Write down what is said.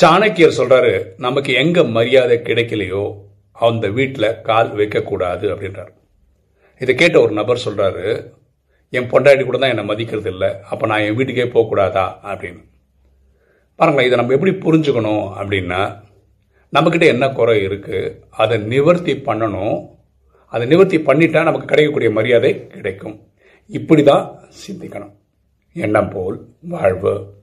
சாணக்கியர் சொல்றாரு நமக்கு எங்க மரியாதை கிடைக்கலையோ அந்த வீட்டில் கால் வைக்கக்கூடாது அப்படின்றார். இதை கேட்ட ஒரு நபர் சொல்றாரு என் பொண்டாட்டி கூட தான் என்னை மதிக்கிறது இல்லை அப்போ நான் என் வீட்டுக்கே போகக்கூடாதா? அப்படின்னு. பாருங்களேன் இதை நம்ம எப்படி புரிஞ்சுக்கணும் அப்படின்னா நம்மக்கிட்ட என்ன குறை இருக்குது அதை நிவர்த்தி பண்ணணும். அதை நிவர்த்தி பண்ணிட்டா நமக்கு கிடைக்கக்கூடிய மரியாதை கிடைக்கும். இப்படி தான் சிந்திக்கணும். எண்ணம் போல் வாழ்வு